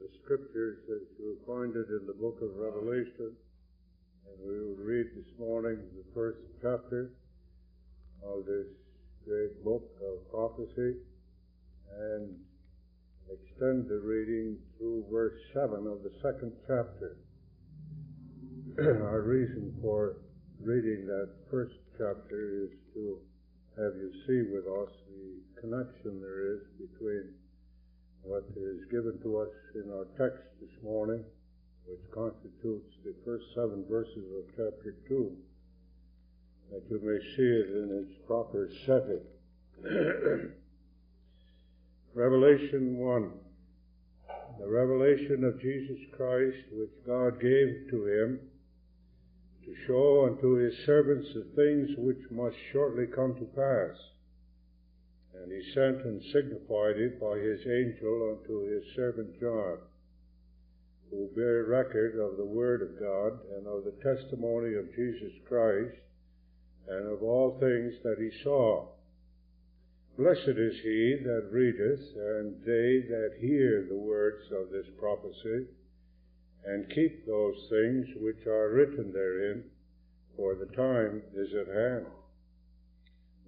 the scriptures as you find it in the book of Revelation. And we will read this morning the first chapter of this great book of prophecy and extend the reading through verse 7 of the second chapter. Our reason for reading that first chapter is to have you see with us the connection there is between what is given to us in our text this morning, which constitutes the first seven verses of chapter 2, that you may see it in its proper setting. revelation 1. The revelation of Jesus Christ, which God gave to him to show unto his servants the things which must shortly come to pass and he sent and signified it by his angel unto his servant John, who bare record of the word of God and of the testimony of Jesus Christ, and of all things that he saw. Blessed is he that readeth, and they that hear the words of this prophecy, and keep those things which are written therein, for the time is at hand.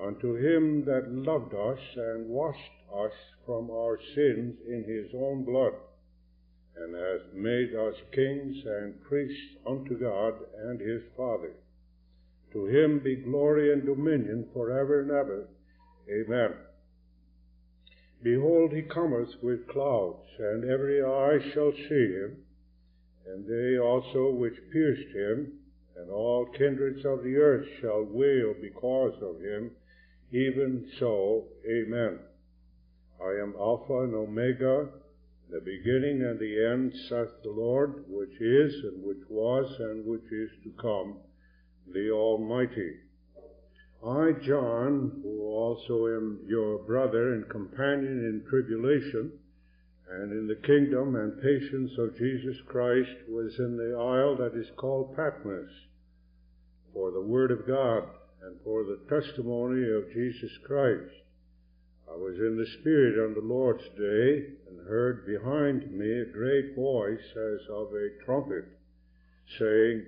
unto him that loved us and washed us from our sins in his own blood, and has made us kings and priests unto God and his Father. To him be glory and dominion for ever and ever. Amen. Behold, he cometh with clouds, and every eye shall see him, and they also which pierced him, and all kindreds of the earth shall wail because of him. Even so, Amen. I am Alpha and Omega, the beginning and the end, saith the Lord, which is, and which was, and which is to come, the Almighty. I, John, who also am your brother and companion in tribulation, and in the kingdom and patience of Jesus Christ, was in the isle that is called Patmos, for the word of God and for the testimony of Jesus Christ. I was in the Spirit on the Lord's day, and heard behind me a great voice as of a trumpet, saying,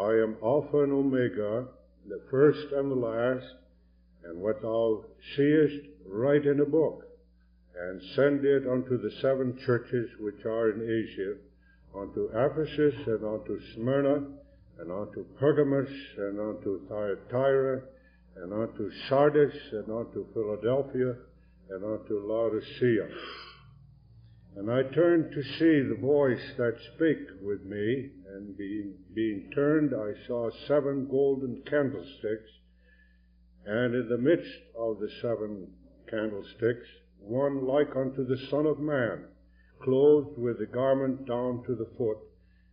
I am Alpha and Omega, the first and the last, and what thou seest write in a book, and send it unto the seven churches which are in Asia, unto Ephesus, and unto Smyrna, and unto Pergamos, and unto Thyatira, and unto Sardis, and unto Philadelphia, and unto Laodicea. And I turned to see the voice that spake with me, and being, being turned, I saw seven golden candlesticks, and in the midst of the seven candlesticks, one like unto the Son of Man, clothed with a garment down to the foot,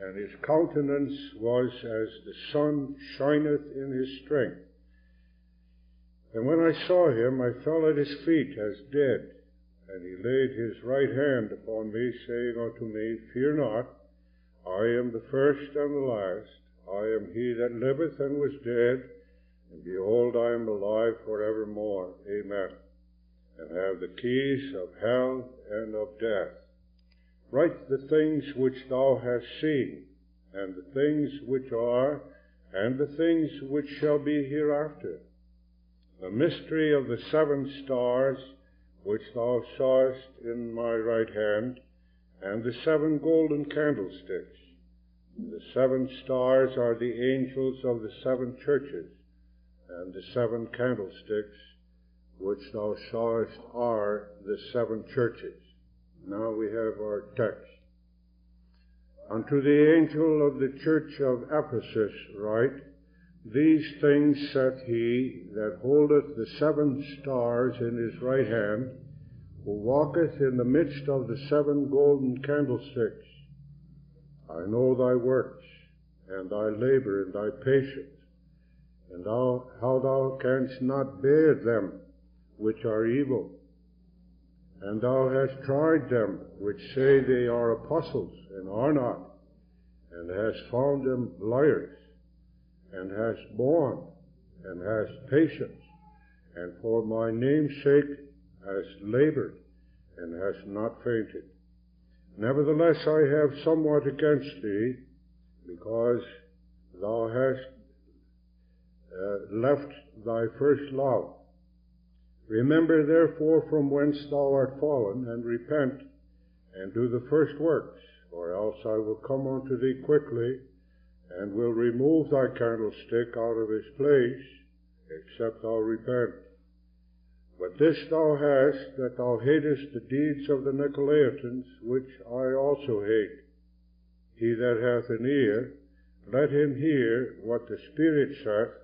and his countenance was as the sun shineth in his strength. And when I saw him, I fell at his feet as dead. And he laid his right hand upon me, saying unto me, Fear not, I am the first and the last. I am he that liveth and was dead, and behold, I am alive for evermore. Amen. And have the keys of hell and of death. Write the things which thou hast seen, and the things which are, and the things which shall be hereafter. The mystery of the seven stars which thou sawest in my right hand, and the seven golden candlesticks. The seven stars are the angels of the seven churches, and the seven candlesticks which thou sawest are the seven churches. Now we have our text. Unto the angel of the church of Ephesus write, These things saith he that holdeth the seven stars in his right hand, who walketh in the midst of the seven golden candlesticks. I know thy works, and thy labor, and thy patience, and thou, how thou canst not bear them which are evil. And thou hast tried them which say they are apostles, and are not, and hast found them liars, and hast borne, and hast patience, and for my name's sake hast labored, and hast not fainted. Nevertheless, I have somewhat against thee, because thou hast uh, left thy first love. Remember therefore from whence thou art fallen, and repent, and do the first works, or else I will come unto thee quickly, and will remove thy candlestick out of his place, except thou repent. But this thou hast, that thou hatest the deeds of the Nicolaitans, which I also hate. He that hath an ear, let him hear what the Spirit saith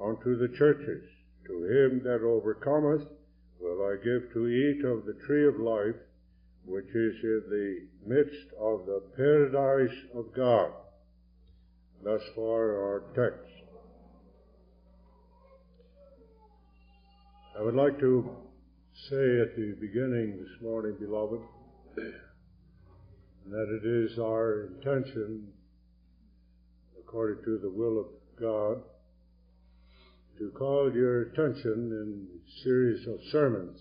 unto the churches. To him that overcometh will I give to eat of the tree of life, which is in the midst of the paradise of God. Thus far our text. I would like to say at the beginning this morning, beloved, that it is our intention, according to the will of God, to call your attention in a series of sermons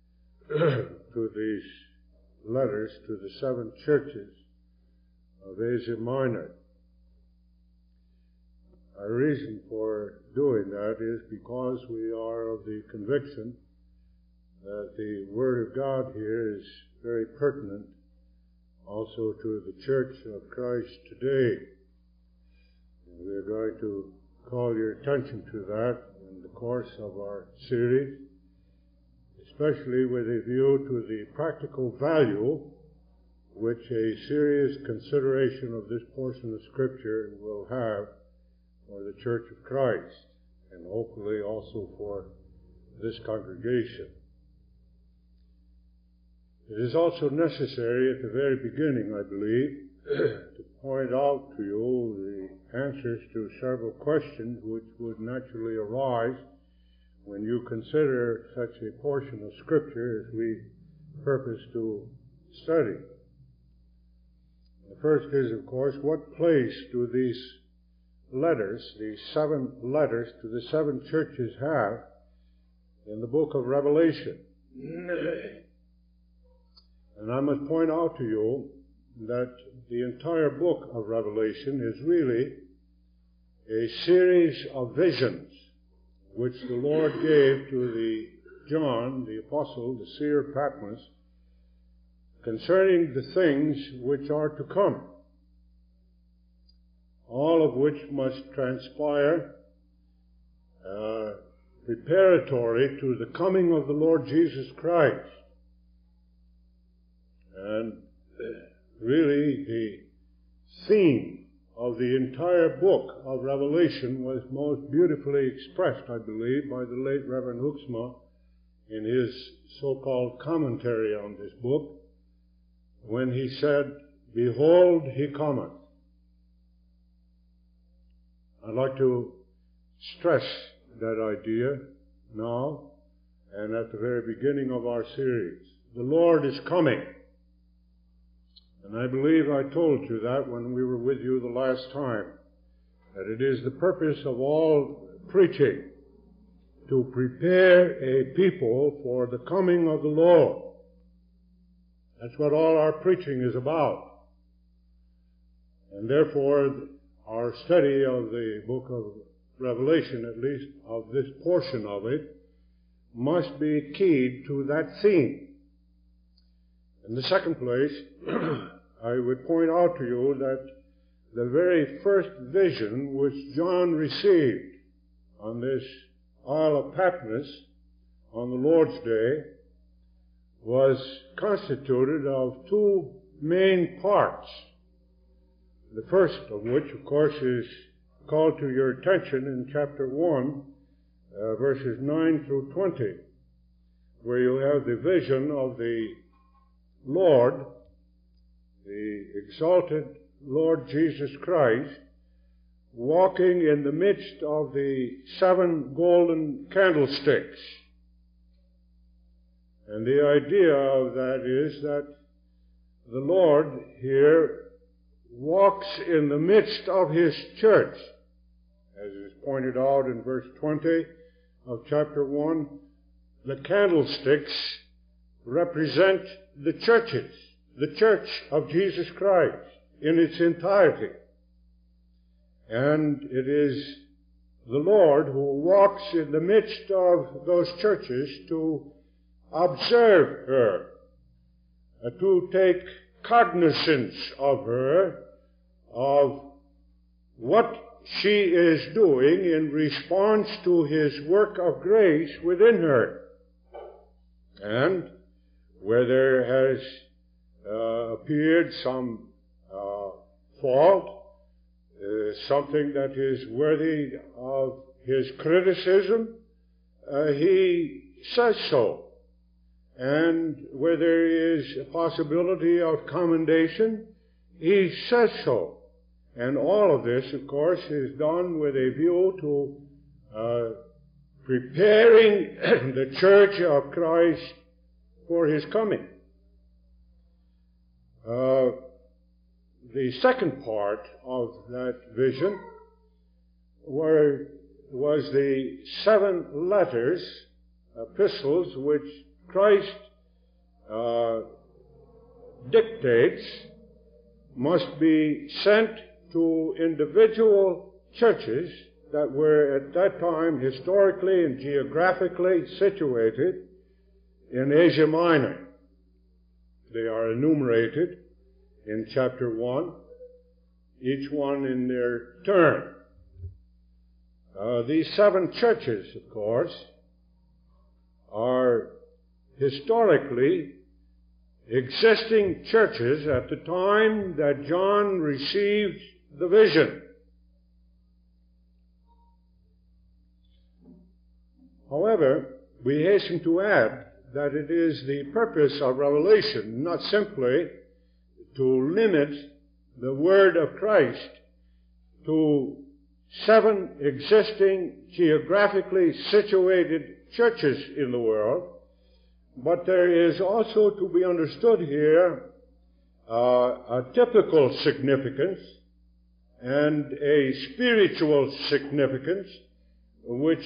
to these letters to the seven churches of Asia Minor. Our reason for doing that is because we are of the conviction that the Word of God here is very pertinent also to the Church of Christ today. We are going to call your attention to that in the course of our series, especially with a view to the practical value which a serious consideration of this portion of Scripture will have for the Church of Christ, and hopefully also for this congregation. It is also necessary at the very beginning, I believe, to point out to you the answers to several questions which would naturally arise when you consider such a portion of Scripture as we purpose to study. The first is, of course, what place do these letters, these seven letters to the seven churches have in the book of Revelation? And I must point out to you that the entire book of Revelation is really a series of visions which the Lord gave to the John, the apostle, the seer Patmos, concerning the things which are to come, all of which must transpire uh, preparatory to the coming of the Lord Jesus Christ. And really the theme of the entire book of Revelation was most beautifully expressed, I believe, by the late Reverend Hoeksema in his so-called commentary on this book when he said, Behold, he cometh. I'd like to stress that idea now and at the very beginning of our series. The Lord is coming. And I believe I told you that when we were with you the last time, that it is the purpose of all preaching to prepare a people for the coming of the Lord. That's what all our preaching is about. And therefore, our study of the book of Revelation, at least of this portion of it, must be keyed to that theme. In the second place, I would point out to you that the very first vision which John received on this Isle of Patmos on the Lord's Day was constituted of two main parts. The first of which, of course, is called to your attention in chapter 1, uh, verses 9 through 20, where you have the vision of the Lord, the exalted Lord Jesus Christ, walking in the midst of the seven golden candlesticks. And the idea of that is that the Lord here walks in the midst of His church. As is pointed out in verse 20 of chapter 1, the candlesticks represent the churches, the church of Jesus Christ in its entirety. And it is the Lord who walks in the midst of those churches to observe her, uh, to take cognizance of her, of what she is doing in response to his work of grace within her. And where there has appeared some uh, fault, uh, something that is worthy of his criticism, uh, he says so. And where there is a possibility of commendation, he says so. And all of this, of course, is done with a view to uh, preparing the church of Christ for his coming. Uh, the second part of that vision were, was the seven letters, epistles, which Christ uh, dictates must be sent to individual churches that were at that time historically and geographically situated in Asia Minor. They are enumerated in chapter 1, each one in their turn. Uh, these seven churches, of course, are historically existing churches at the time that John received the vision. However, we hasten to add that it is the purpose of Revelation not simply to limit the word of Christ to seven existing geographically situated churches in the world, but there is also to be understood here uh, a typical significance and a spiritual significance which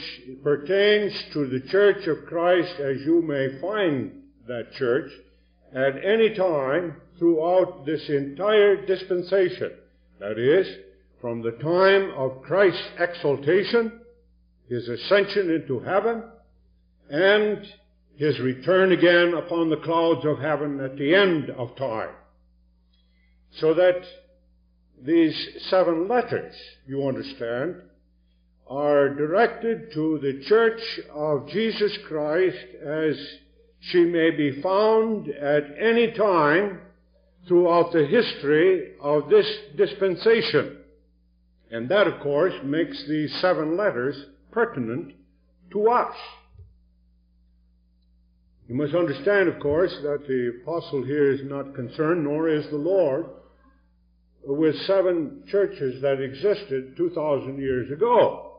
pertains to the church of Christ as you may find that church at any time throughout this entire dispensation. That is, from the time of Christ's exaltation, his ascension into heaven, and his return again upon the clouds of heaven at the end of time. So that these seven letters, you understand, are directed to the church of Jesus Christ as she may be found at any time throughout the history of this dispensation. And that, of course, makes these seven letters pertinent to us. You must understand, of course, that the apostle here is not concerned, nor is the Lord, with seven churches that existed 2,000 years ago.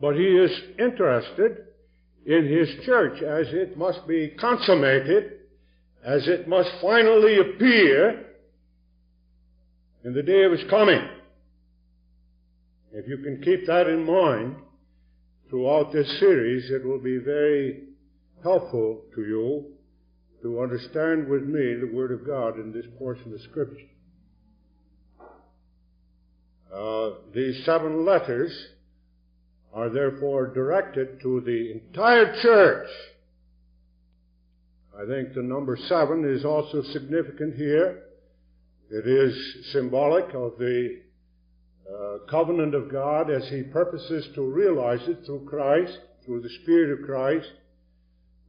But he is interested in his church as it must be consummated, as it must finally appear in the day of his coming. If you can keep that in mind, throughout this series, it will be very helpful to you to understand with me the Word of God in this portion of Scripture. Uh, these seven letters are therefore directed to the entire church. I think the number seven is also significant here It is symbolic of the uh, covenant of God as He purposes to realize it through Christ, through the Spirit of Christ,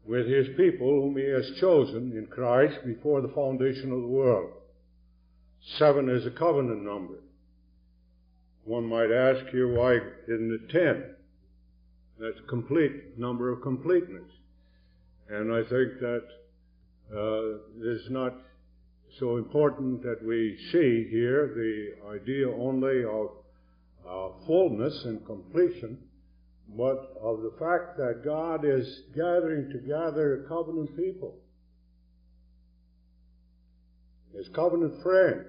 with His people whom He has chosen in Christ before the foundation of the world. Seven is a covenant number. One might ask here, why isn't it ten? That's a complete number of completeness. And I think that uh, it is not so important that we see here the idea only of uh, fullness and completion, but of the fact that God is gathering together a covenant people, His covenant friends.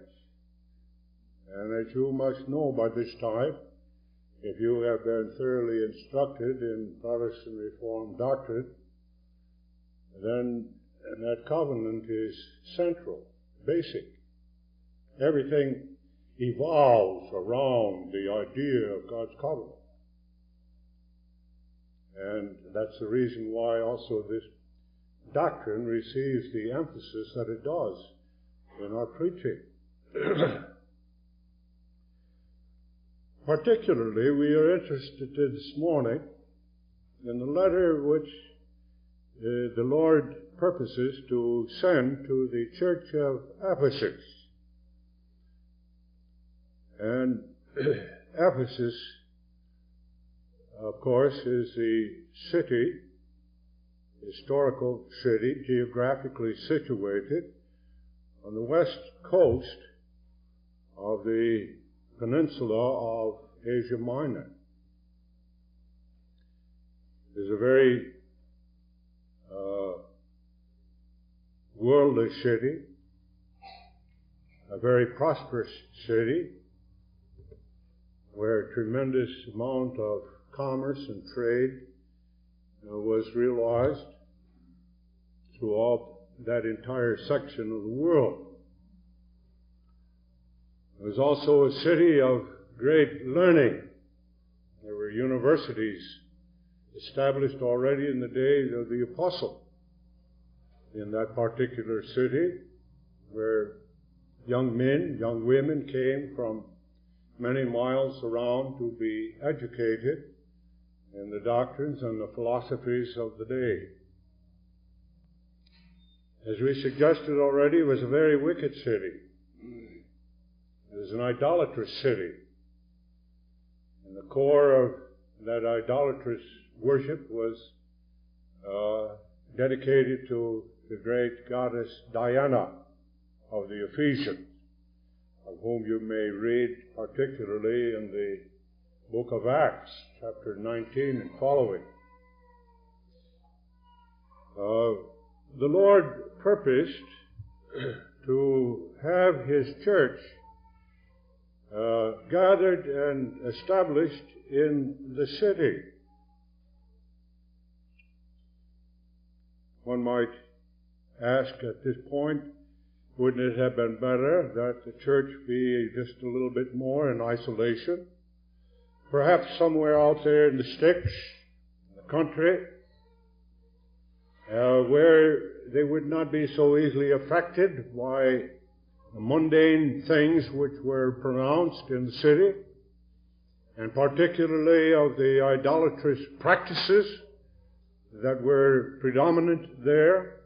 And as you must know by this time, if you have been thoroughly instructed in Protestant Reformed doctrine, then that covenant is central basic. Everything evolves around the idea of God's covenant. And that's the reason why also this doctrine receives the emphasis that it does in our preaching. Particularly, we are interested this morning in the letter which uh, the Lord purposes to send to the church of Ephesus. And Ephesus, of course, is the city, historical city, geographically situated on the west coast of the peninsula of Asia Minor. Is a very uh, worldly city, a very prosperous city, where a tremendous amount of commerce and trade uh, was realized throughout that entire section of the world. It was also a city of great learning. There were universities established already in the days of the apostle in that particular city where young men, young women came from many miles around to be educated in the doctrines and the philosophies of the day. As we suggested already, it was a very wicked city. Was an idolatrous city. And the core of that idolatrous worship was uh, dedicated to the great goddess Diana of the Ephesians, of whom you may read particularly in the book of Acts, chapter 19 and following. Uh, the Lord purposed to have His church uh, gathered and established in the city. One might ask at this point, wouldn't it have been better that the church be just a little bit more in isolation? Perhaps somewhere out there in the sticks, in the country, uh, where they would not be so easily affected by mundane things which were pronounced in the city, and particularly of the idolatrous practices that were predominant there.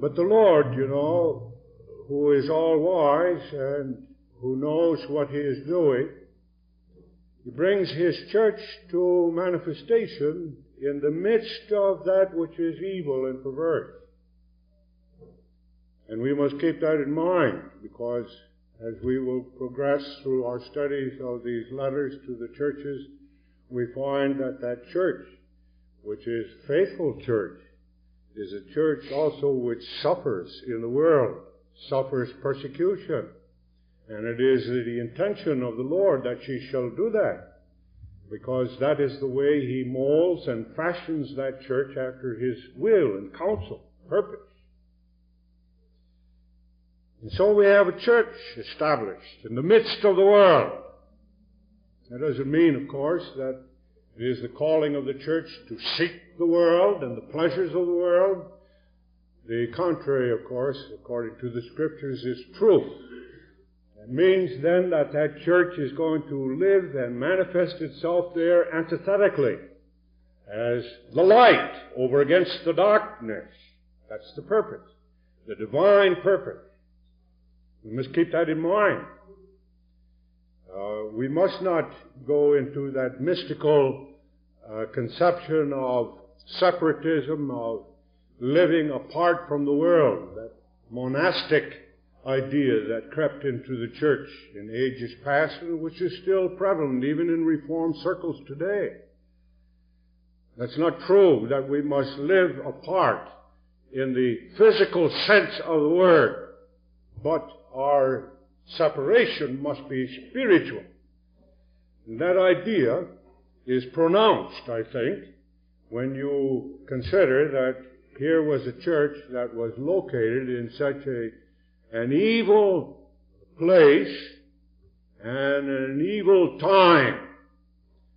But the Lord, you know, who is all wise and who knows what He is doing, He brings His church to manifestation in the midst of that which is evil and perverse. And we must keep that in mind because as we will progress through our studies of these letters to the churches, we find that that church, which is faithful church, is a church also which suffers in the world, suffers persecution. And it is the intention of the Lord that she shall do that. Because that is the way He molds and fashions that church after His will and counsel, purpose. And so we have a church established in the midst of the world. That doesn't mean, of course, that it is the calling of the church to seek the world and the pleasures of the world. The contrary, of course, according to the scriptures, is truth. It means then that that church is going to live and manifest itself there antithetically as the light over against the darkness. That's the purpose, the divine purpose. We must keep that in mind. Uh, we must not go into that mystical uh, conception of separatism, of living apart from the world, that monastic idea that crept into the church in ages past and which is still prevalent even in reformed circles today. That's not true that we must live apart in the physical sense of the word, but our separation must be spiritual. And that idea is pronounced, I think, when you consider that here was a church that was located in such a, an evil place and an evil time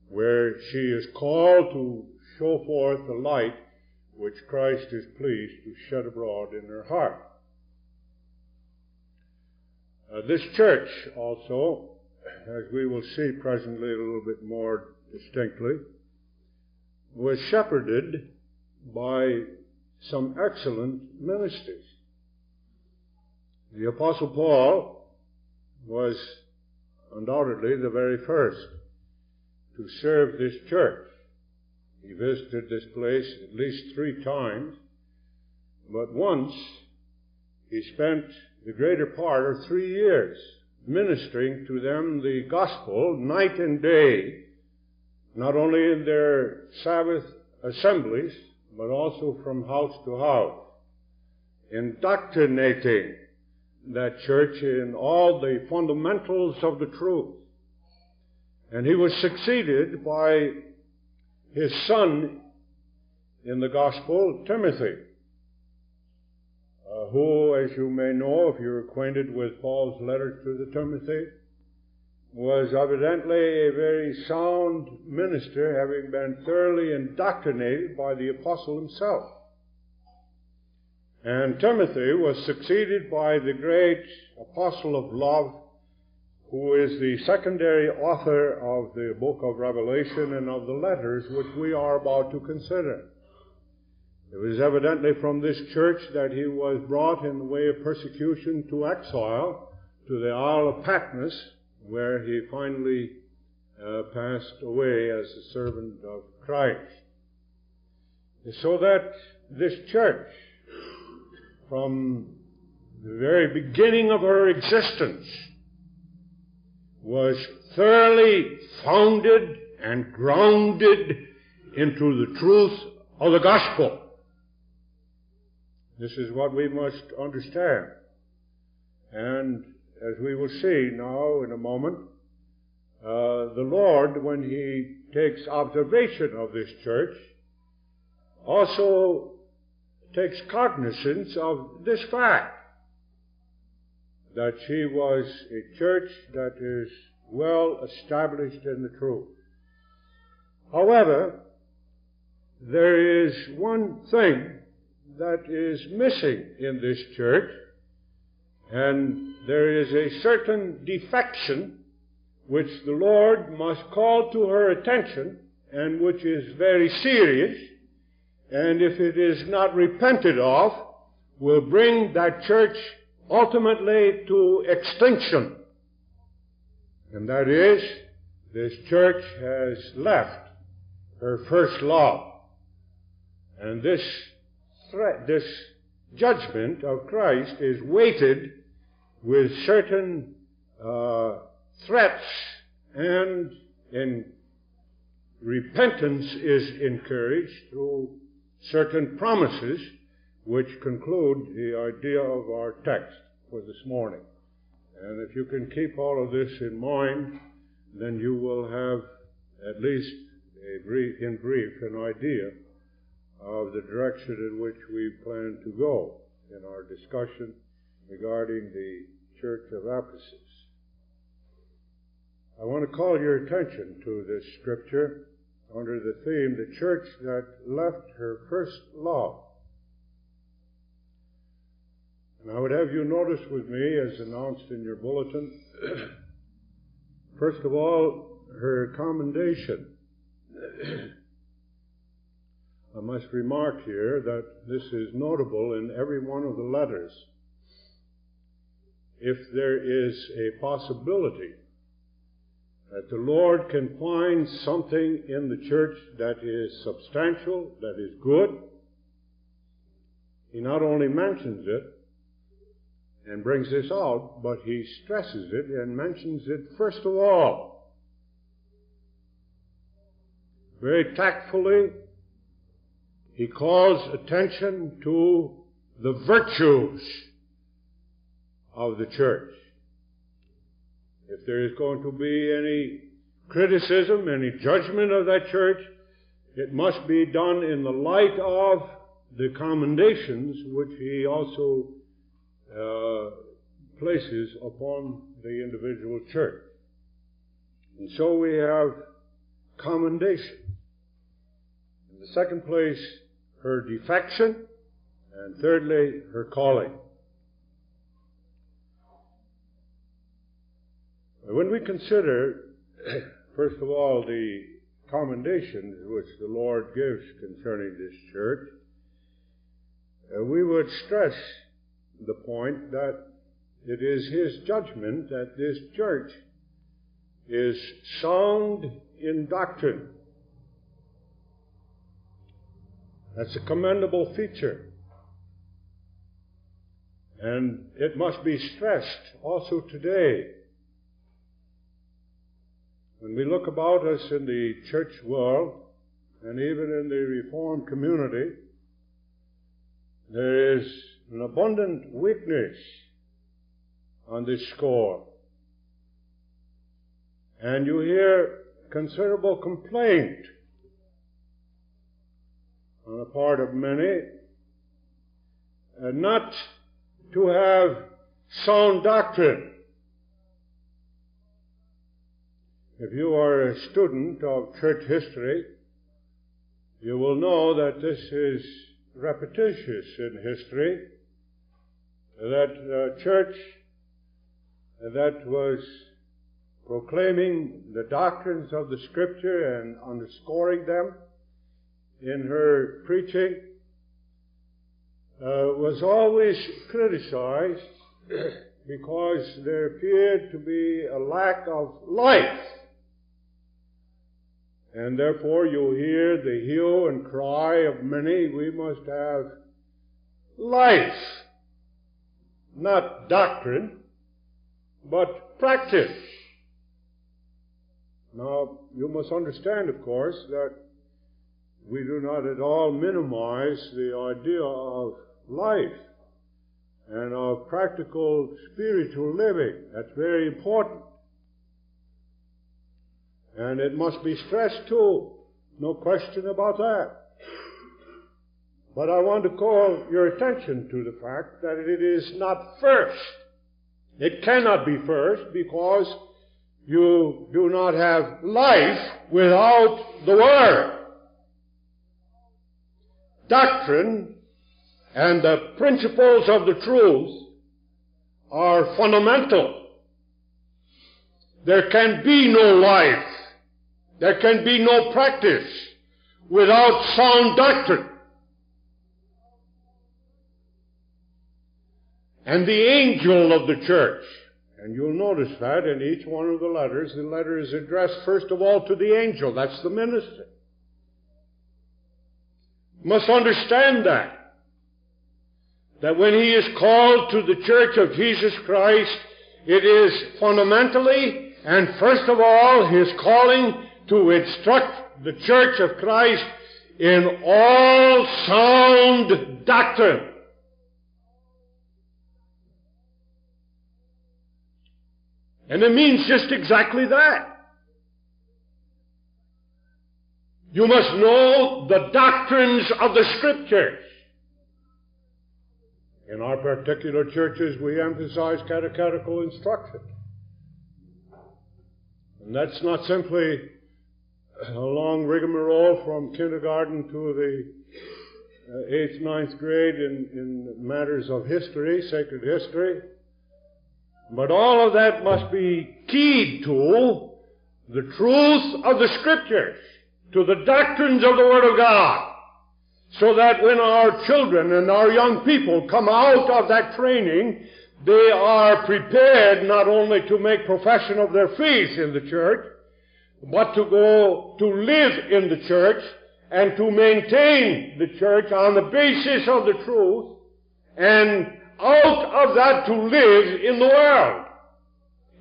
where she is called to show forth the light which Christ is pleased to shed abroad in her heart. Uh, this church also, as we will see presently a little bit more distinctly, was shepherded by some excellent ministers. The Apostle Paul was undoubtedly the very first to serve this church. He visited this place at least three times, but once he spent the greater part of three years ministering to them the gospel night and day, not only in their Sabbath assemblies, but also from house to house, indoctrinating that church in all the fundamentals of the truth. And he was succeeded by his son in the gospel, Timothy, who, as you may know, if you're acquainted with Paul's letter to the Timothy, was evidently a very sound minister, having been thoroughly indoctrinated by the apostle himself. And Timothy was succeeded by the great apostle of love, who is the secondary author of the book of Revelation and of the letters which we are about to consider. It was evidently from this church that he was brought in the way of persecution to exile to the Isle of Patmos, where he finally uh, passed away as a servant of Christ. So that this church, from the very beginning of her existence, was thoroughly founded and grounded into the truth of the gospel. This is what we must understand. And as we will see now in a moment, uh, the Lord, when He takes observation of this church, also takes cognizance of this fact that she was a church that is well established in the truth. However, there is one thing that is missing in this church, and there is a certain defection which the Lord must call to her attention and which is very serious, and if it is not repented of, will bring that church ultimately to extinction. And that is, this church has left her first love. And this threat, this judgment of Christ is weighted with certain uh, threats and in repentance is encouraged through certain promises which conclude the idea of our text for this morning. And if you can keep all of this in mind, then you will have at least a brief, in brief an idea of the direction in which we plan to go in our discussion regarding the Church of Ephesus. I want to call your attention to this scripture under the theme, the church that left her first love. And I would have you notice with me, as announced in your bulletin, first of all, her commendation. I must remark here that this is notable in every one of the letters. If there is a possibility that the Lord can find something in the church that is substantial, that is good, He not only mentions it and brings this out, but He stresses it and mentions it first of all. Very tactfully, He calls attention to the virtues of the church. If there is going to be any criticism, any judgment of that church, it must be done in the light of the commendations which he also uh, places upon the individual church. And so we have commendation. In the second place, her defection, and thirdly, her calling. When we consider, first of all, the commendations which the Lord gives concerning this church, uh, we would stress the point that it is His judgment that this church is sound in doctrine. That's a commendable feature. And it must be stressed also today when we look about us in the church world, and even in the Reformed community, there is an abundant weakness on this score. And you hear considerable complaint on the part of many uh, not to have sound doctrine. If you are a student of church history, you will know that this is repetitious in history, that church that was proclaiming the doctrines of the Scripture and underscoring them in her preaching uh, was always criticized because there appeared to be a lack of life and therefore you hear the hue and cry of many, we must have life. Not doctrine, but practice. Now, you must understand, of course, that we do not at all minimize the idea of life and of practical spiritual living. That's very important. And it must be stressed too. No question about that. But I want to call your attention to the fact that it is not first. It cannot be first because you do not have life without the Word. Doctrine and the principles of the truth are fundamental. There can be no life there can be no practice without sound doctrine. And the angel of the church, and you'll notice that in each one of the letters, the letter is addressed first of all to the angel. That's the minister. Must understand that. That when he is called to the church of Jesus Christ, it is fundamentally and first of all his calling to instruct the church of Christ in all sound doctrine. And it means just exactly that. You must know the doctrines of the Scriptures. In our particular churches, we emphasize catechetical instruction. And that's not simply a long rigmarole from kindergarten to the uh, eighth, ninth grade in, in matters of history, sacred history. But all of that must be keyed to the truth of the Scriptures, to the doctrines of the Word of God. So that when our children and our young people come out of that training, they are prepared not only to make profession of their faith in the church, but to go to live in the church and to maintain the church on the basis of the truth and out of that to live in the world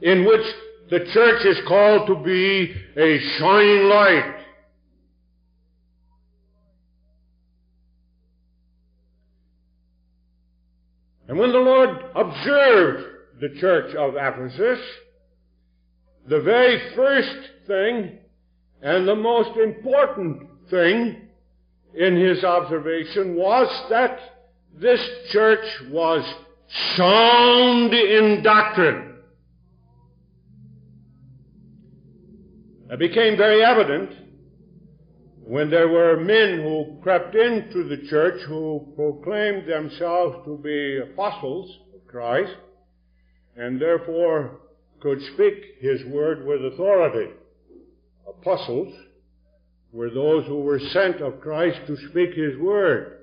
in which the church is called to be a shining light. And when the Lord observed the church of Ephesus, the very first thing and the most important thing in his observation was that this church was sound in doctrine. It became very evident when there were men who crept into the church who proclaimed themselves to be apostles of Christ and therefore could speak his word with authority. Apostles were those who were sent of Christ to speak his word,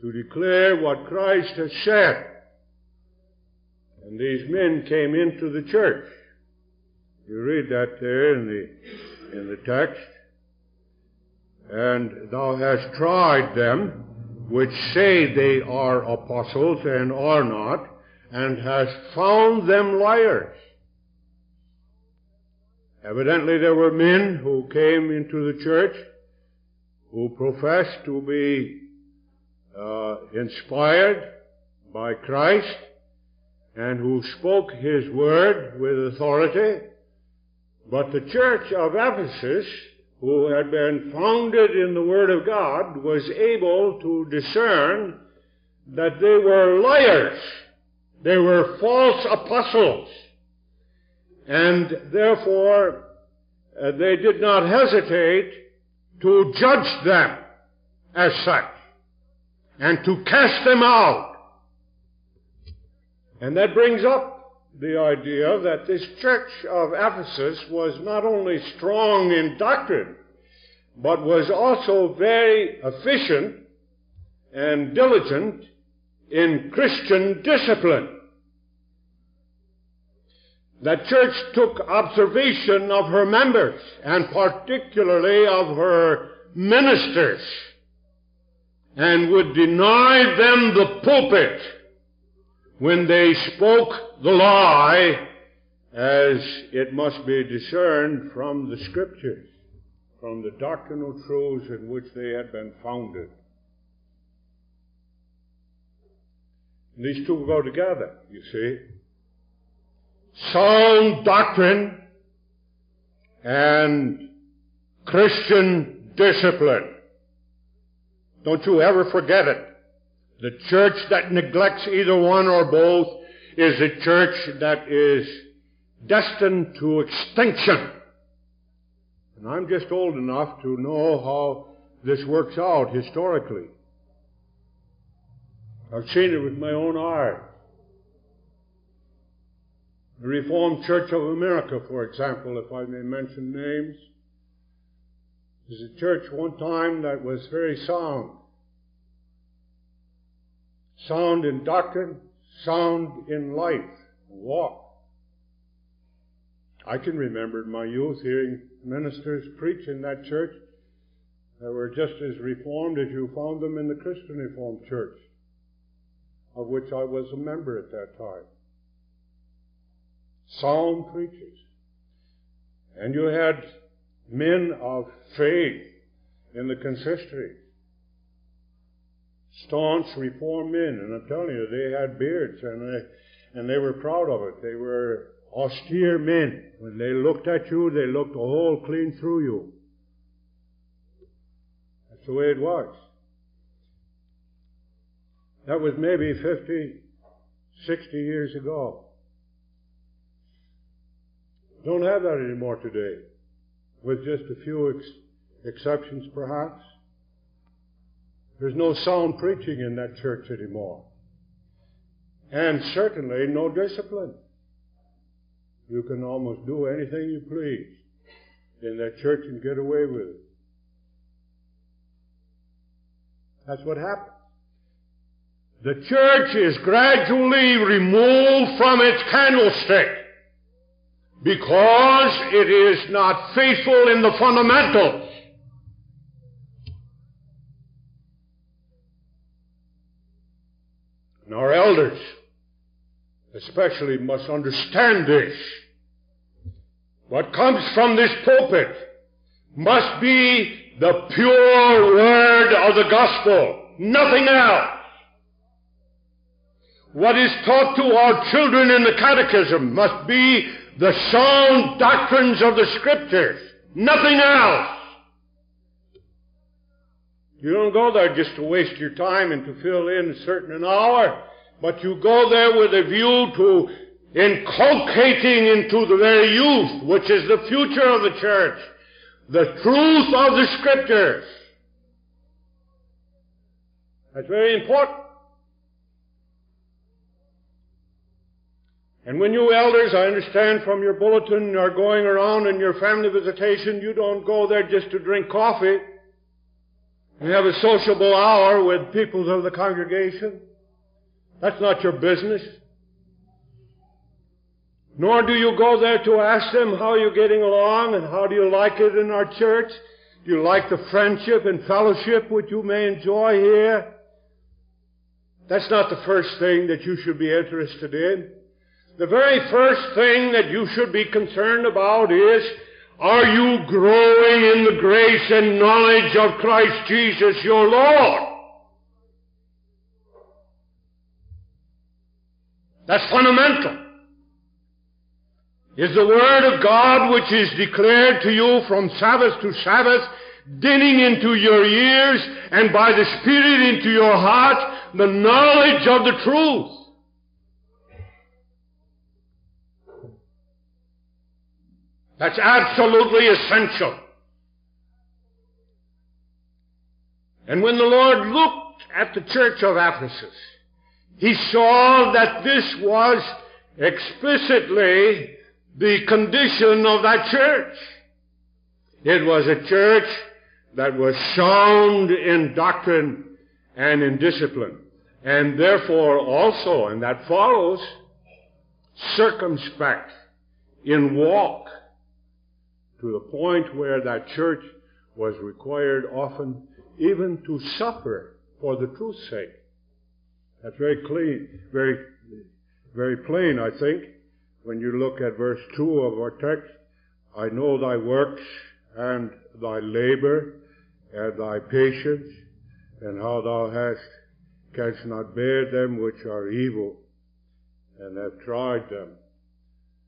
to declare what Christ has said. And these men came into the church. You read that there in the, in the text. And thou hast tried them which say they are apostles and are not, and hast found them liars. Evidently there were men who came into the church who professed to be uh, inspired by Christ and who spoke His word with authority, but the church of Ephesus, who had been founded in the Word of God, was able to discern that they were liars. They were false apostles. And therefore, uh, they did not hesitate to judge them as such and to cast them out. And that brings up the idea that this church of Ephesus was not only strong in doctrine, but was also very efficient and diligent in Christian discipline. The church took observation of her members, and particularly of her ministers, and would deny them the pulpit when they spoke the lie as it must be discerned from the scriptures, from the doctrinal truths in which they had been founded. And these two go together, you see sound doctrine and Christian discipline. Don't you ever forget it. The church that neglects either one or both is a church that is destined to extinction. And I'm just old enough to know how this works out historically. I've seen it with my own eyes. The Reformed Church of America, for example, if I may mention names, is a church one time that was very sound. Sound in doctrine, sound in life, walk. I can remember in my youth hearing ministers preach in that church that were just as reformed as you found them in the Christian Reformed Church, of which I was a member at that time sound preachers. And you had men of faith in the consistory. Staunch reform men, and I'm telling you, they had beards and they, and they were proud of it. They were austere men. When they looked at you, they looked a hole clean through you. That's the way it was. That was maybe 50, 60 years ago. Don't have that anymore today, with just a few ex- exceptions perhaps. There's no sound preaching in that church anymore. And certainly no discipline. You can almost do anything you please in that church and get away with it. That's what happens. The church is gradually removed from its candlestick because it is not faithful in the fundamentals. And our elders especially must understand this. What comes from this pulpit must be the pure word of the gospel, nothing else. What is taught to our children in the catechism must be the sound doctrines of the scriptures, nothing else. You don't go there just to waste your time and to fill in a certain hour, but you go there with a view to inculcating into the very youth, which is the future of the church, the truth of the scriptures. That's very important. And when you elders, I understand from your bulletin, are going around in your family visitation, you don't go there just to drink coffee and have a sociable hour with people of the congregation. That's not your business. Nor do you go there to ask them how you're getting along and how do you like it in our church. Do you like the friendship and fellowship which you may enjoy here? That's not the first thing that you should be interested in. The very first thing that you should be concerned about is, are you growing in the grace and knowledge of Christ Jesus your Lord? That's fundamental. Is the Word of God which is declared to you from Sabbath to Sabbath dinning into your ears and by the Spirit into your heart the knowledge of the truth? That's absolutely essential. And when the Lord looked at the church of Ephesus, He saw that this was explicitly the condition of that church. It was a church that was sound in doctrine and in discipline. And therefore also, and that follows, circumspect in walk to the point where that church was required often even to suffer for the truth's sake. That's very clean, very, very plain, I think, when you look at verse 2 of our text. I know thy works and thy labor and thy patience and how thou hast canst not bear them which are evil and have tried them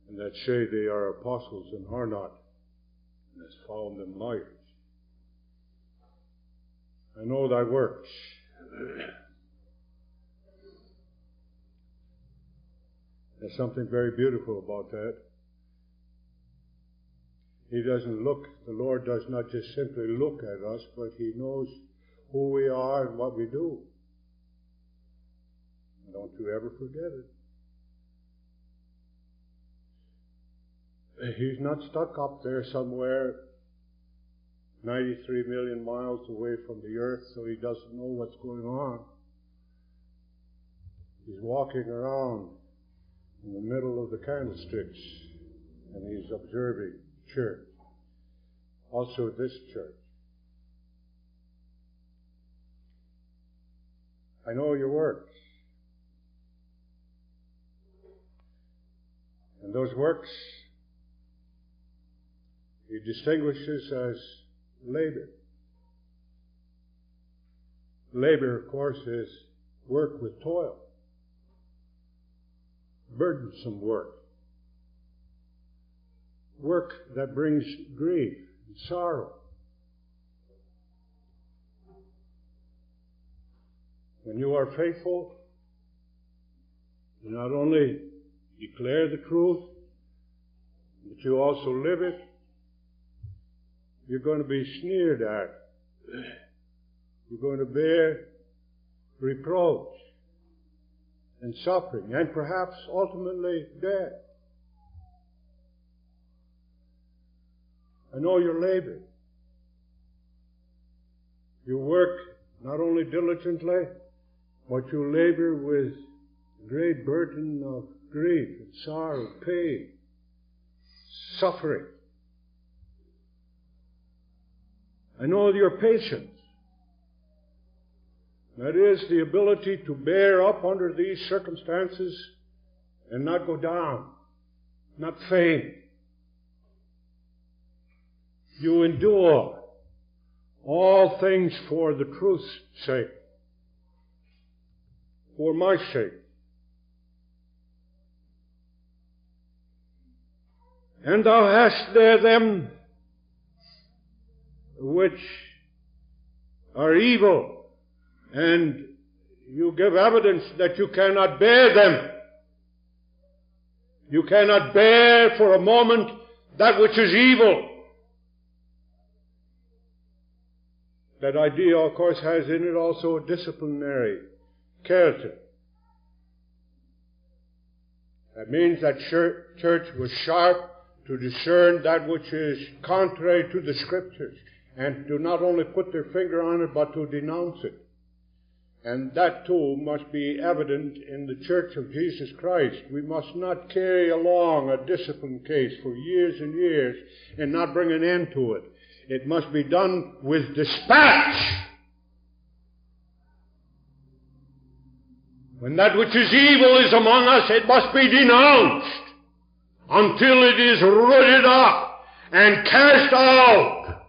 and that say they are apostles and are not and has found them liars. I know thy works. There's something very beautiful about that. He doesn't look, the Lord does not just simply look at us, but He knows who we are and what we do. Don't you ever forget it. Uh, he's not stuck up there somewhere 93 million miles away from the earth, so he doesn't know what's going on. He's walking around in the middle of the candlesticks and he's observing church. Also this church. I know your works. And those works he distinguishes as labor. Labor, of course, is work with toil, burdensome work, work that brings grief and sorrow. When you are faithful, you not only declare the truth, but you also live it you're going to be sneered at You're going to bear reproach and suffering and perhaps ultimately death. I know you're laboring. You work not only diligently, but you labor with great burden of grief and sorrow, pain, suffering. I know your patience. That is the ability to bear up under these circumstances and not go down, not faint. You endure all things for the truth's sake, for my sake. And thou hast there them which are evil, and you give evidence that you cannot bear them. You cannot bear for a moment that which is evil. That idea, of course, has in it also a disciplinary character. That means that church was sharp to discern that which is contrary to the scriptures and to not only put their finger on it but to denounce it. And that too must be evident in the Church of Jesus Christ. We must not carry along a discipline case for years and years and not bring an end to it. It must be done with dispatch. When that which is evil is among us, it must be denounced until it is rooted up and cast out.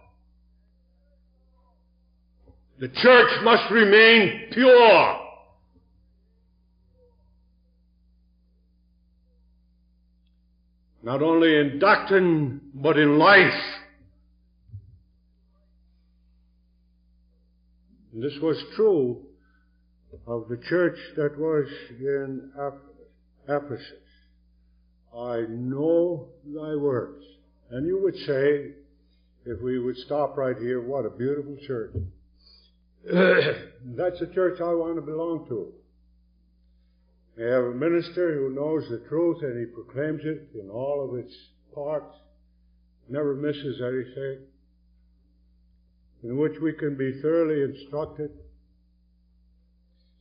The church must remain pure. Not only in doctrine, but in life. And this was true of the church that was in Ephesus. I know thy works. And you would say, if we would stop right here, what a beautiful church. That's the church I want to belong to. They have a minister who knows the truth and he proclaims it in all of its parts, never misses anything, in which we can be thoroughly instructed.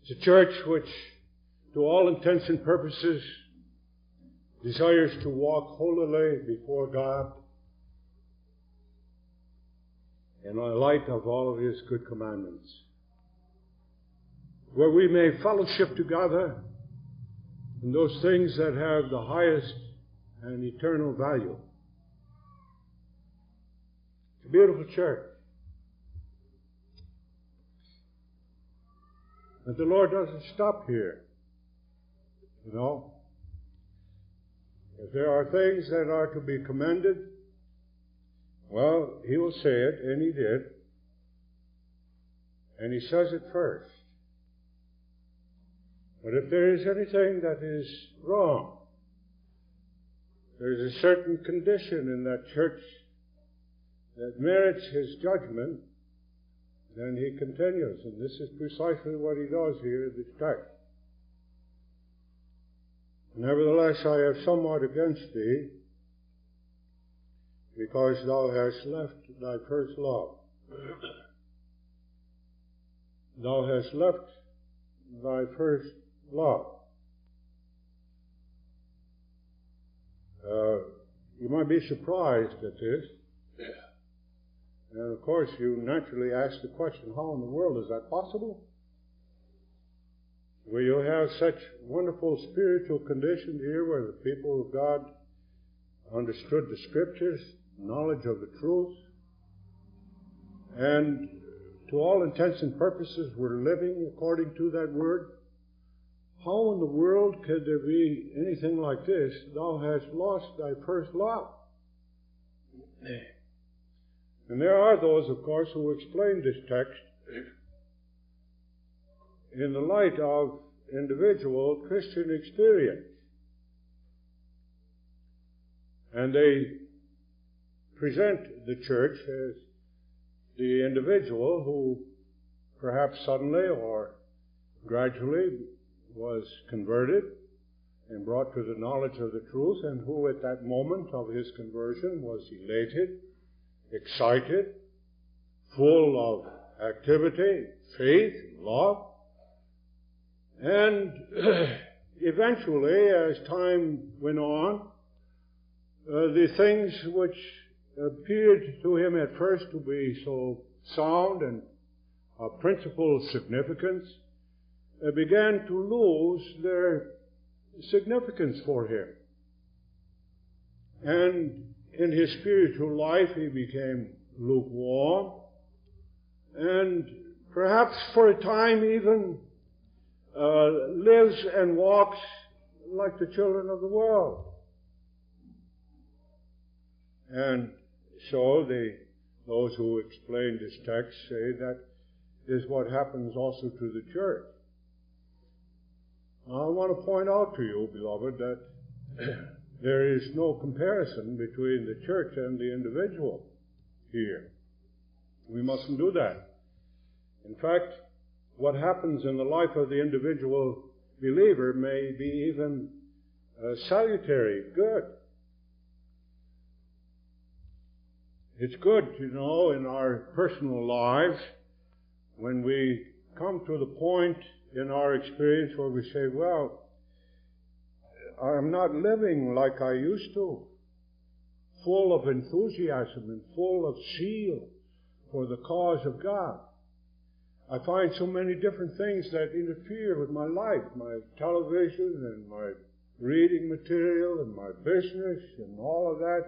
It's a church which, to all intents and purposes, desires to walk holily before God in the light of all of His good commandments, where we may fellowship together in those things that have the highest and eternal value. It's a beautiful church. But the Lord doesn't stop here. You know, if there are things that are to be commended, well, he will say it, and he did. And he says it first. But if there is anything that is wrong, there's a certain condition in that church that merits his judgment, then he continues. And this is precisely what he does here in this text. Nevertheless, I have somewhat against thee, because thou hast left thy first love. thou hast left thy first love. Uh, you might be surprised at this. And of course, you naturally ask the question, how in the world is that possible? where you have such wonderful spiritual conditions here where the people of God understood the scriptures, knowledge of the truth, and to all intents and purposes were living according to that word. How in the world could there be anything like this? Thou hast lost thy first love. And there are those, of course, who explain this text in the light of individual Christian experience. And they present the church as the individual who perhaps suddenly or gradually was converted and brought to the knowledge of the truth, and who at that moment of his conversion was elated, excited, full of activity, faith, love. And eventually, as time went on, uh, the things which appeared to him at first to be so sound and of principal significance uh, began to lose their significance for him. And in his spiritual life, he became lukewarm, and perhaps for a time even uh, lives and walks like the children of the world. And so the, those who explain this text say that is what happens also to the church. I want to point out to you, beloved, that there is no comparison between the church and the individual here. We mustn't do that. In fact, what happens in the life of the individual believer may be even uh, salutary, good. It's good, you know, in our personal lives when we come to the point in our experience where we say, well, I'm not living like I used to, full of enthusiasm and full of zeal for the cause of God. I find so many different things that interfere with my life, my television and my reading material and my business and all of that.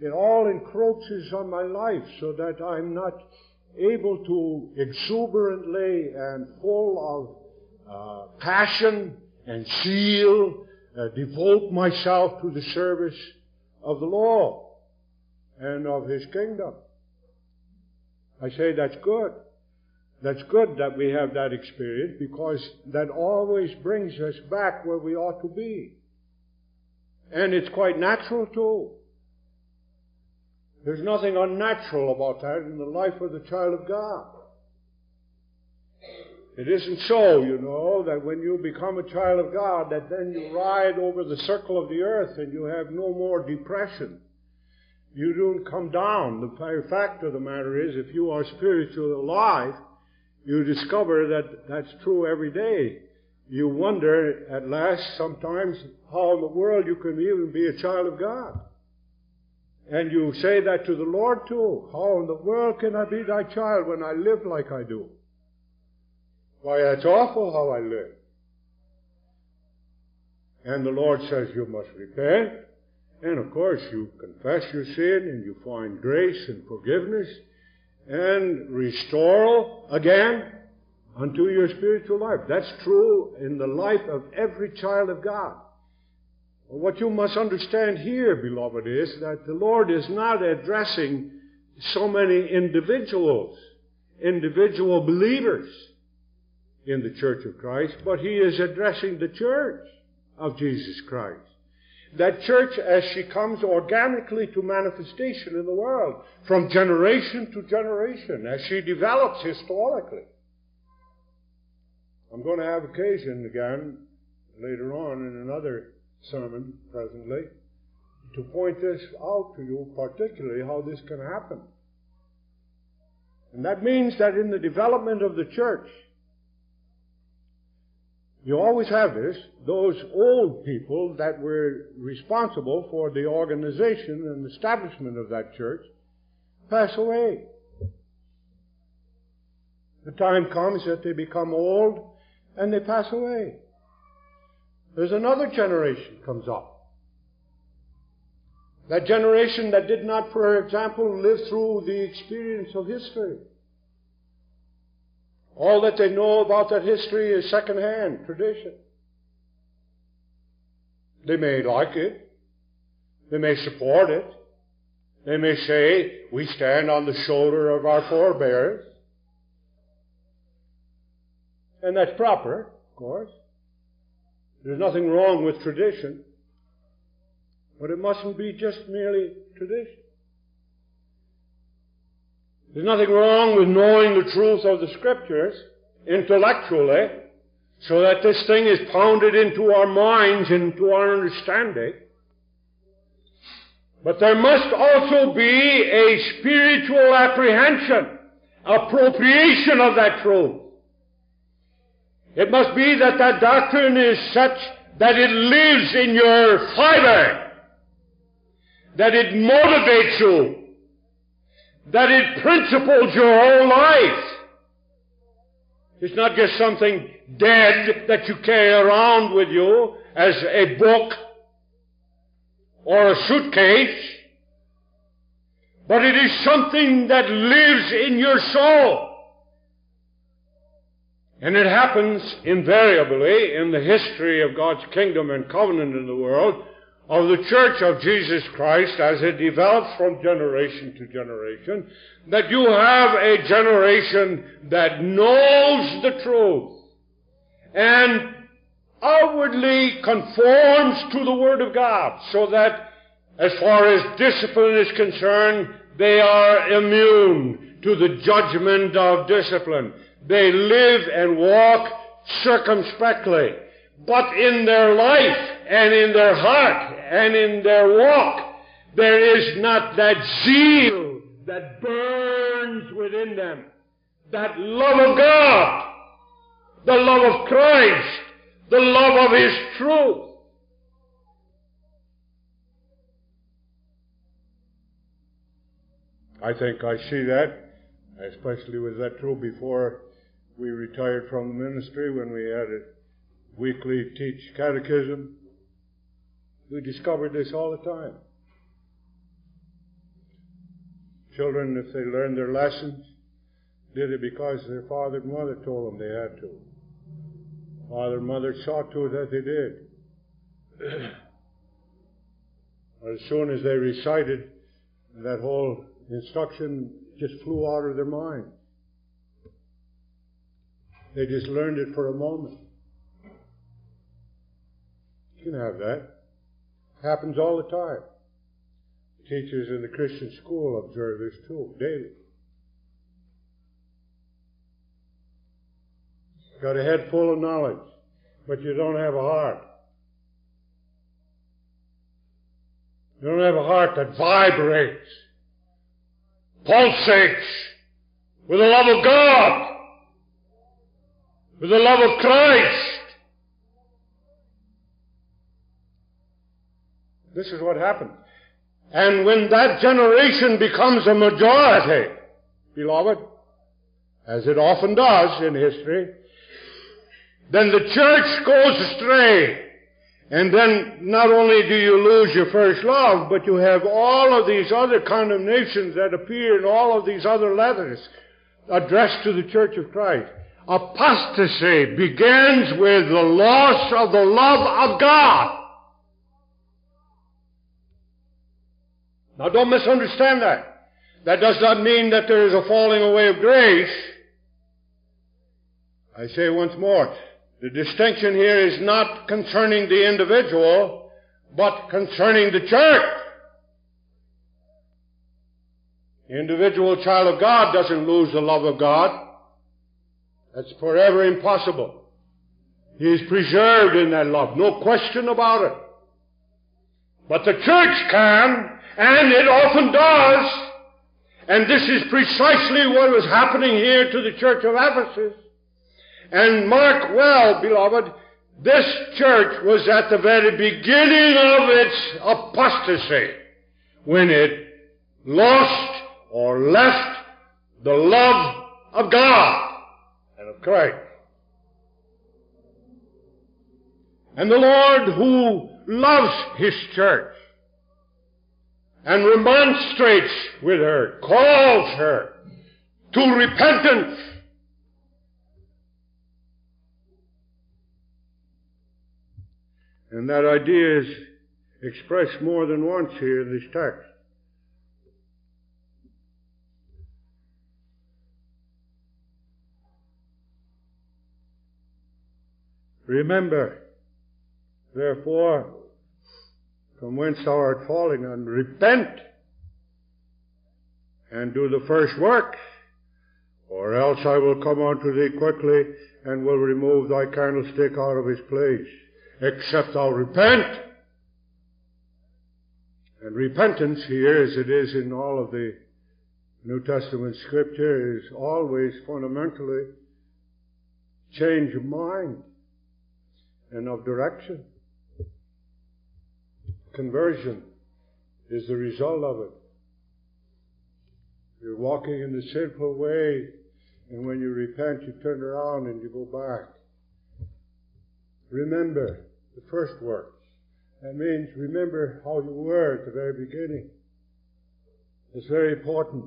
It all encroaches on my life so that I'm not able to exuberantly and full of uh, passion and zeal uh, devote myself to the service of the Lord and of His kingdom. I say that's good. That's good that we have that experience because that always brings us back where we ought to be. And it's quite natural too. There's nothing unnatural about that in the life of the child of God. It isn't so, you know, that when you become a child of God, that then you ride over the circle of the earth and you have no more depression. You don't come down. The fact of the matter is, if you are spiritually alive, you discover that that's true every day. You wonder at last sometimes how in the world you can even be a child of God. And you say that to the Lord too. How in the world can I be thy child when I live like I do? Why, that's awful how I live. And the Lord says you must repent. And of course you confess your sin and you find grace and forgiveness and restore again unto your spiritual life. That's true in the life of every child of God. What you must understand here, beloved, is that the Lord is not addressing so many individuals, individual believers in the church of Christ, but He is addressing the church of Jesus Christ. That church as she comes organically to manifestation in the world, from generation to generation, as she develops historically. I'm going to have occasion again later on in another sermon presently to point this out to you, particularly how this can happen. And that means that in the development of the church, you always have this, those old people that were responsible for the organization and establishment of that church pass away. The time comes that they become old and they pass away. There's another generation comes up. That generation that did not, for example, live through the experience of history. All that they know about that history is second-hand tradition. They may like it. They may support it. They may say, we stand on the shoulder of our forebears. And that's proper, of course. There's nothing wrong with tradition, but it mustn't be just merely tradition. There's nothing wrong with knowing the truth of the scriptures, intellectually, so that this thing is pounded into our minds, into our understanding. But there must also be a spiritual apprehension, appropriation of that truth. It must be that that doctrine is such that it lives in your fiber, that it motivates you, that it principles your whole life. It's not just something dead that you carry around with you as a book or a suitcase, but it is something that lives in your soul. And it happens invariably in the history of God's kingdom and covenant in the world of the church of Jesus Christ as it develops from generation to generation, that you have a generation that knows the truth and outwardly conforms to the Word of God, so that as far as discipline is concerned, they are immune to the judgment of discipline. They live and walk circumspectly. But in their life and in their heart and in their walk, there is not that zeal that burns within them, that love of God, the love of Christ, the love of His truth. I think I see that, especially with that true before we retired from the ministry when we had a weekly teach catechism. We discovered this all the time. Children, if they learned their lessons, did it because their father and mother told them they had to. Father and mother saw to it that they did. as soon as they recited, that whole instruction just flew out of their mind. They just learned it for a moment. You can have that. Happens all the time. Teachers in the Christian school observe this too, daily. Got a head full of knowledge, but you don't have a heart. You don't have a heart that vibrates, pulsates with the love of God, with the love of Christ. This is what happens. And when that generation becomes a majority, beloved, as it often does in history, then the church goes astray. And then not only do you lose your first love, but you have all of these other condemnations that appear in all of these other letters addressed to the church of Christ. Apostasy begins with the loss of the love of God. Now don't misunderstand that. That does not mean that there is a falling away of grace. I say once more, the distinction here is not concerning the individual, but concerning the church. The individual child of God doesn't lose the love of God. That's forever impossible. He is preserved in that love, no question about it. But the church can, and it often does. And this is precisely what was happening here to the church of Ephesus. And mark well, beloved, this church was at the very beginning of its apostasy when it lost or left the love of God Christ. And the Lord who loves His church and remonstrates with her, calls her to repentance And that idea is expressed more than once here in this text. Remember, therefore, from whence thou art falling, and repent, and do the first work, Or else I will come unto thee quickly, and will remove thy candlestick out of his place, except thou repent. And repentance here, as it is in all of the New Testament scripture, is always fundamentally change of mind and of direction. Conversion is the result of it. You're walking in the sinful way, and when you repent, you turn around and you go back. Remember the first works. That means remember how you were at the very beginning. It's very important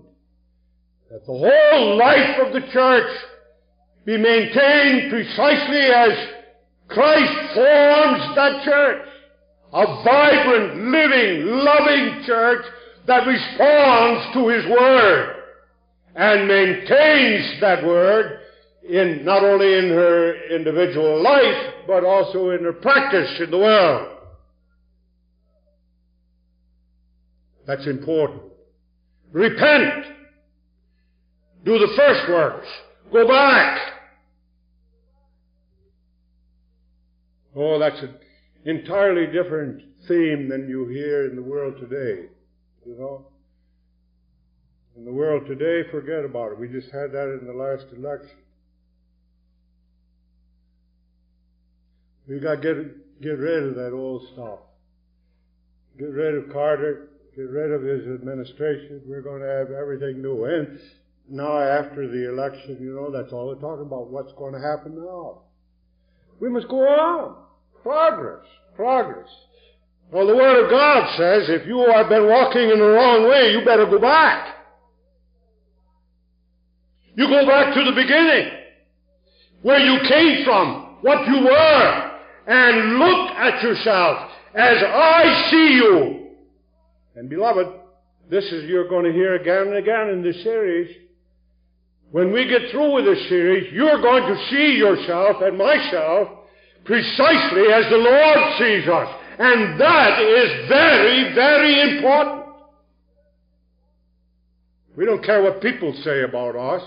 that the whole life of the church be maintained precisely as Christ forms that church. A vibrant, living, loving church that responds to His Word and maintains that Word in not only in her individual life, but also in her practice in the world. That's important. Repent. Do the first works. Go back. Oh, that's an entirely different theme than you hear in the world today. You know? In the world today, forget about it. We just had that in the last election. We've got to get, get rid of that old stuff. Get rid of Carter. Get rid of his administration. We're going to have everything new. And now after the election, you know, that's all they're talking about. What's going to happen now? We must go on. Progress. Progress. Well, the Word of God says if you have been walking in the wrong way, you better go back. You go back to the beginning, where you came from, what you were, and look at yourself as I see you. And beloved, this is you're going to hear again and again in this series. When we get through with this series, you're going to see yourself and myself precisely as the Lord sees us. And that is very, very important. We don't care what people say about us,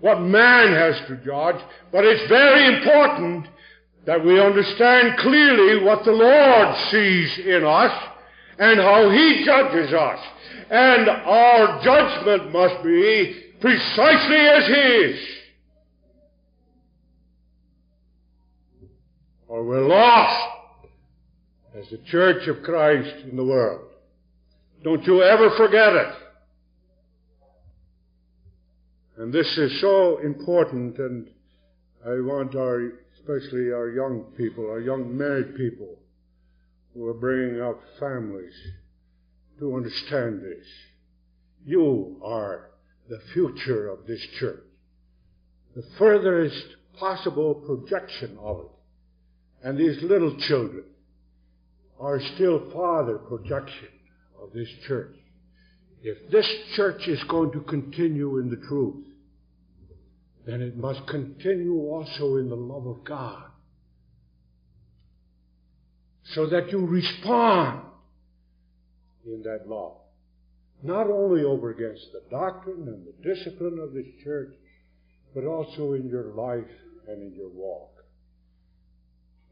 what man has to judge, but it's very important that we understand clearly what the Lord sees in us and how He judges us. And our judgment must be precisely as His. Or we're lost as the church of Christ in the world. Don't you ever forget it. And this is so important, and I want our, especially our young people, our young married people, who are bringing up families, to understand this. You are the future of this church. The furthest possible projection of it. And these little children are still father projection of this church. If this church is going to continue in the truth, then it must continue also in the love of God. So that you respond in that love. Not only over against the doctrine and the discipline of this church, but also in your life and in your walk.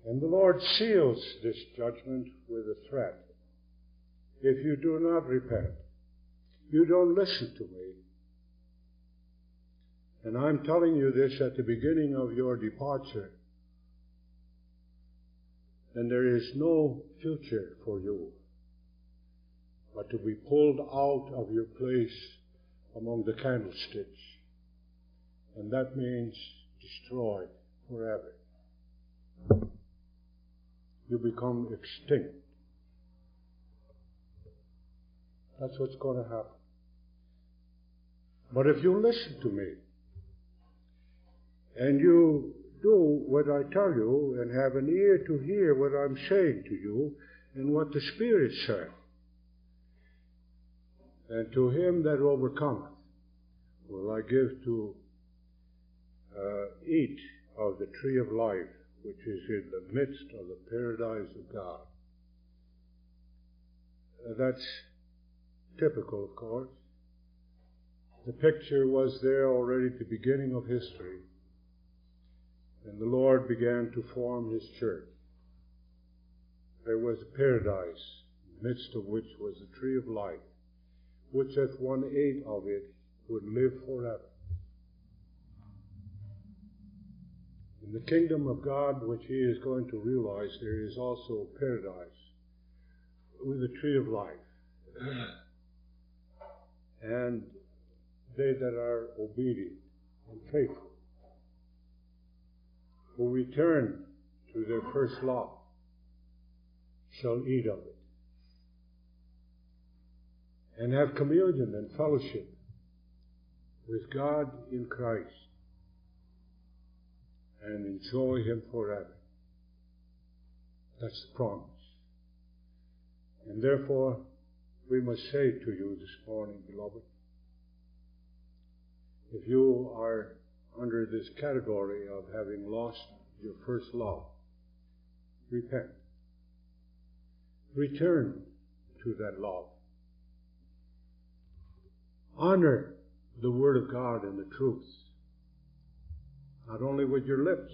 And the Lord seals this judgment with a threat. If you do not repent, you don't listen to me. And I'm telling you this at the beginning of your departure. And there is no future for you but to be pulled out of your place among the candlesticks. And that means destroyed forever you become extinct. That's what's going to happen. But if you listen to me, and you do what I tell you, and have an ear to hear what I'm saying to you, and what the Spirit says, and to him that overcometh will I give to uh, eat of the tree of life which is in the midst of the paradise of God. Uh, that's typical, of course. The picture was there already at the beginning of history, when the Lord began to form his church. There was a paradise, in the midst of which was the tree of life, which if one ate of it would live forever. In the kingdom of God, which he is going to realize, there is also paradise with a tree of life. and they that are obedient and faithful, who return to their first love, shall eat of it and have communion and fellowship with God in Christ and enjoy Him forever. That's the promise. And therefore, we must say to you this morning, beloved, if you are under this category of having lost your first love, repent. Return to that love. Honor the Word of God and the truth, not only with your lips,